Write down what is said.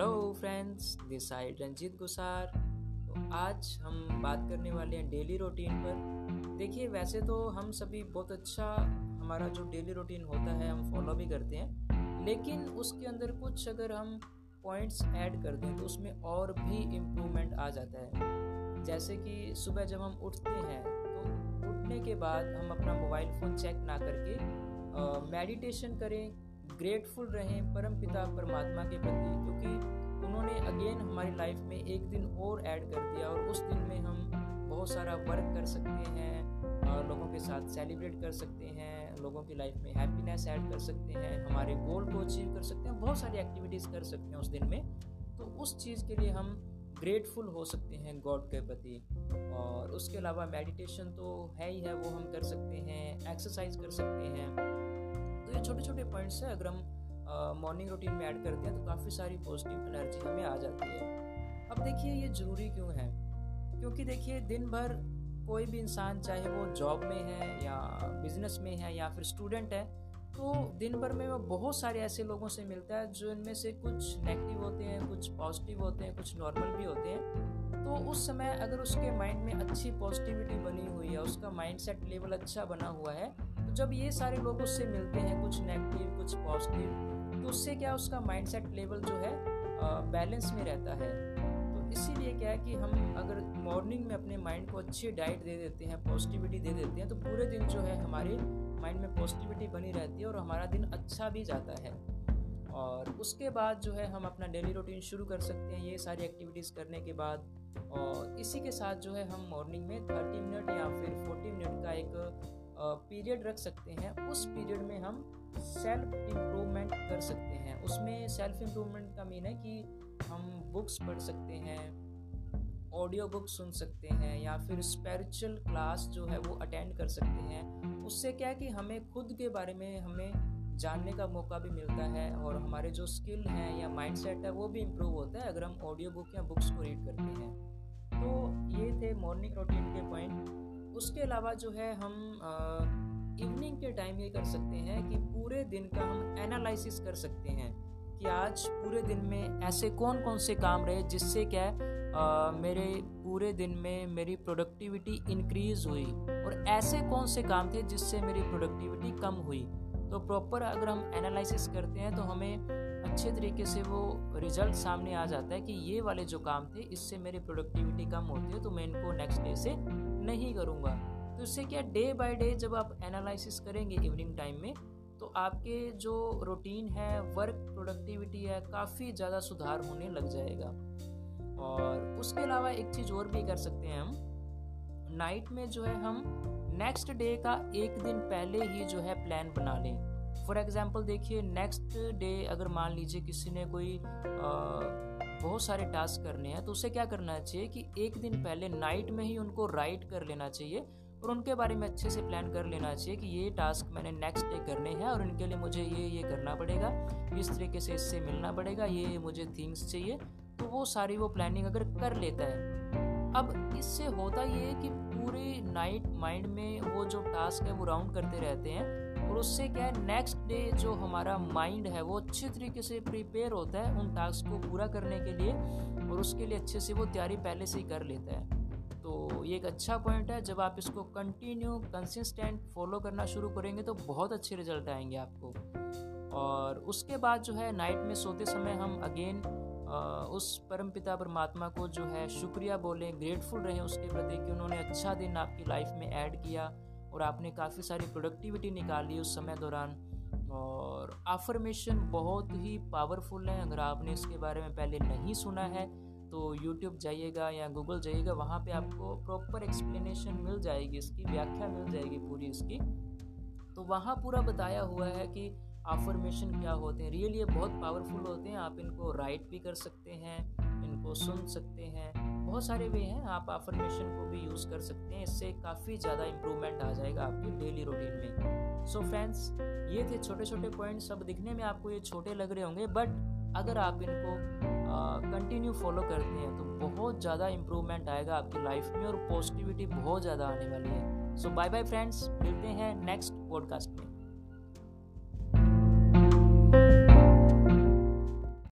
Hello friends this side Ranjit Gusar तो आज हम बात करने वाले हैं डेली रूटीन पर। देखिए, वैसे तो हम सभी बहुत अच्छा हमारा जो डेली रूटीन होता है, हम फॉलो भी करते हैं। लेकिन उसके अंदर कुछ अगर हम पॉइंट्स ऐड कर दें तो उसमें और भी इम्प्रूवमेंट आ जाता है। जैसे कि सुबह जब हम उठते हैं तो उठने के बाद हम अपना मोबाइल फ़ोन चेक ना करके मेडिटेशन करें ग्रेटफुल रहें परम पिता परमात्मा के प्रति, क्योंकि उन्होंने अगेन हमारी लाइफ में एक दिन और ऐड कर दिया और उस दिन में हम बहुत सारा वर्क कर सकते हैं, और लोगों के साथ सेलिब्रेट कर सकते हैं, लोगों की लाइफ में हैप्पीनेस ऐड कर सकते हैं, हमारे गोल को अचीव कर सकते हैं, बहुत सारी एक्टिविटीज़ कर सकते हैं उस दिन में। तो उस चीज़ के लिए हम ग्रेटफुल हो सकते हैं गॉड के प्रति। और उसके अलावा मेडिटेशन तो है ही है, वो हम कर सकते हैं एक्सरसाइज कर सकते हैं। तो ये छोटे छोटे पॉइंट्स हैं, अगर हम मॉर्निंग रूटीन में ऐड करते हैं तो काफ़ी सारी पॉजिटिव एनर्जी हमें आ जाती है। अब देखिए, ये ज़रूरी क्यों है? क्योंकि देखिए, दिन भर कोई भी इंसान, चाहे वो जॉब में है या बिज़नेस में है या फिर स्टूडेंट है तो दिन भर में वो बहुत सारे ऐसे लोगों से मिलता है, जो इनमें से कुछ नेगेटिव होते हैं, कुछ पॉजिटिव होते हैं, कुछ नॉर्मल भी होते हैं। तो उस समय अगर उसके माइंड में अच्छी पॉजिटिविटी बनी हुई है, उसका माइंड सेट लेवल अच्छा बना हुआ है तो जब ये सारे लोग उससे मिलते हैं, कुछ नेगेटिव कुछ पॉजिटिव तो उससे क्या उसका माइंडसेट लेवल जो है बैलेंस में रहता है। तो इसीलिए क्या है कि हम अगर मॉर्निंग में अपने माइंड को अच्छी डाइट दे देते हैं पॉजिटिविटी दे देते हैं तो पूरे दिन जो है हमारे माइंड में पॉजिटिविटी बनी रहती है और हमारा दिन अच्छा भी जाता है। और उसके बाद जो है हम अपना डेली रूटीन शुरू कर सकते हैं, ये सारी एक्टिविटीज़ करने के बाद। और इसी के साथ जो है हम मॉर्निंग में थर्टी मिनट या फिर फोर्टी मिनट का एक पीरियड रख सकते हैं। उस पीरियड में हम सेल्फ इम्प्रूवमेंट कर सकते हैं। उसमें सेल्फ इम्प्रूवमेंट का मीन है कि हम बुक्स पढ़ सकते हैं ऑडियो बुक सुन सकते हैं या फिर स्पिरिचुअल क्लास जो है वो अटेंड कर सकते हैं। उससे क्या है कि हमें खुद के बारे में हमें जानने का मौका भी मिलता है और हमारे जो स्किल हैं या माइंडसेट है वो भी इम्प्रूव होता है अगर हम ऑडियो बुक या बुक्स को रीड करते हैं। तो ये थे मॉर्निंग रूटीन के पॉइंट उसके अलावा जो है हम इवनिंग के टाइम ये कर सकते हैं कि पूरे दिन का हम एनालिसिस कर सकते हैं कि आज पूरे दिन में ऐसे कौन कौन से काम रहे जिससे क्या आ, मेरे पूरे दिन में मेरी प्रोडक्टिविटी इंक्रीज हुई और ऐसे कौन से काम थे जिससे मेरी प्रोडक्टिविटी कम हुई। तो प्रॉपर अगर हम एनालिसिस करते हैं तो हमें अच्छे तरीके से वो रिज़ल्ट सामने आ जाता है कि ये वाले जो काम थे इससे मेरी प्रोडक्टिविटी कम होती है तो मैं इनको नेक्स्ट डे से नहीं करूँगा। तो इससे क्या डे बाय डे जब आप एनालिसिस करेंगे इवनिंग टाइम में तो आपके जो रूटीन है वर्क प्रोडक्टिविटी है काफ़ी ज़्यादा सुधार होने लग जाएगा। और उसके अलावा एक चीज़ और भी कर सकते हैं हम। नाइट में जो है हम नेक्स्ट डे का एक दिन पहले ही जो है प्लान बना लें। फॉर एग्ज़ाम्पल देखिए नेक्स्ट डे अगर मान लीजिए किसी ने कोई आ, बहुत सारे टास्क करने हैं तो उसे क्या करना चाहिए कि एक दिन पहले नाइट में ही उनको राइट कर लेना चाहिए और उनके बारे में अच्छे से प्लान कर लेना चाहिए कि ये टास्क मैंने नेक्स्ट डे करने हैं और इनके लिए मुझे ये ये करना पड़ेगा, इस तरीके से इससे मिलना पड़ेगा, ये मुझे थिंग्स चाहिए। तो वो सारी वो प्लानिंग अगर कर लेता है, अब इससे होता ये है कि पूरे नाइट माइंड में वो जो टास्क है वो राउंड करते रहते हैं और उससे क्या है नेक्स्ट डे जो हमारा माइंड है वो अच्छे तरीके से प्रिपेयर होता है उन टास्क को पूरा करने के लिए और उसके लिए अच्छे से वो तैयारी पहले से ही कर लेता है। तो ये एक अच्छा पॉइंट है, जब आप इसको कंटिन्यू कंसिस्टेंट फॉलो करना शुरू करेंगे तो बहुत अच्छे रिज़ल्ट आएँगे आपको। और उसके बाद जो है नाइट में सोते समय हम अगेन उस परम पिता परमात्मा को जो है शुक्रिया बोलें ग्रेटफुल रहें उसके प्रति कि उन्होंने अच्छा दिन आपकी लाइफ में ऐड किया और आपने काफ़ी सारी प्रोडक्टिविटी निकाली उस समय दौरान। और आफर्मेशन बहुत ही पावरफुल है। अगर आपने इसके बारे में पहले नहीं सुना है तो यूट्यूब जाइएगा या गूगल जाइएगा, वहाँ पे आपको प्रॉपर एक्सप्लेनेशन मिल जाएगी, इसकी व्याख्या मिल जाएगी पूरी इसकी। तो वहाँ पूरा बताया हुआ है कि आफर्मेशन क्या होते हैं? रियल ये बहुत पावरफुल होते हैं। आप इनको राइट भी कर सकते हैं, इनको सुन सकते हैं। बहुत सारे वे हैं। आप आफर्मेशन को भी यूज़ कर सकते हैं। इससे काफ़ी ज़्यादा इम्प्रूवमेंट आ जाएगा आपकी डेली रूटीन में। सो so फ्रेंड्स ये थे छोटे छोटे पॉइंट्स अब दिखने में आपको ये छोटे लग रहे होंगे बट अगर आप इनको कंटिन्यू फॉलो करते हैं तो बहुत ज़्यादा इम्प्रूवमेंट आएगा आपकी लाइफ में और पॉजिटिविटी बहुत ज़्यादा आने वाली है। सो बाय बाय फ्रेंड्स मिलते हैं नेक्स्ट पॉडकास्ट में।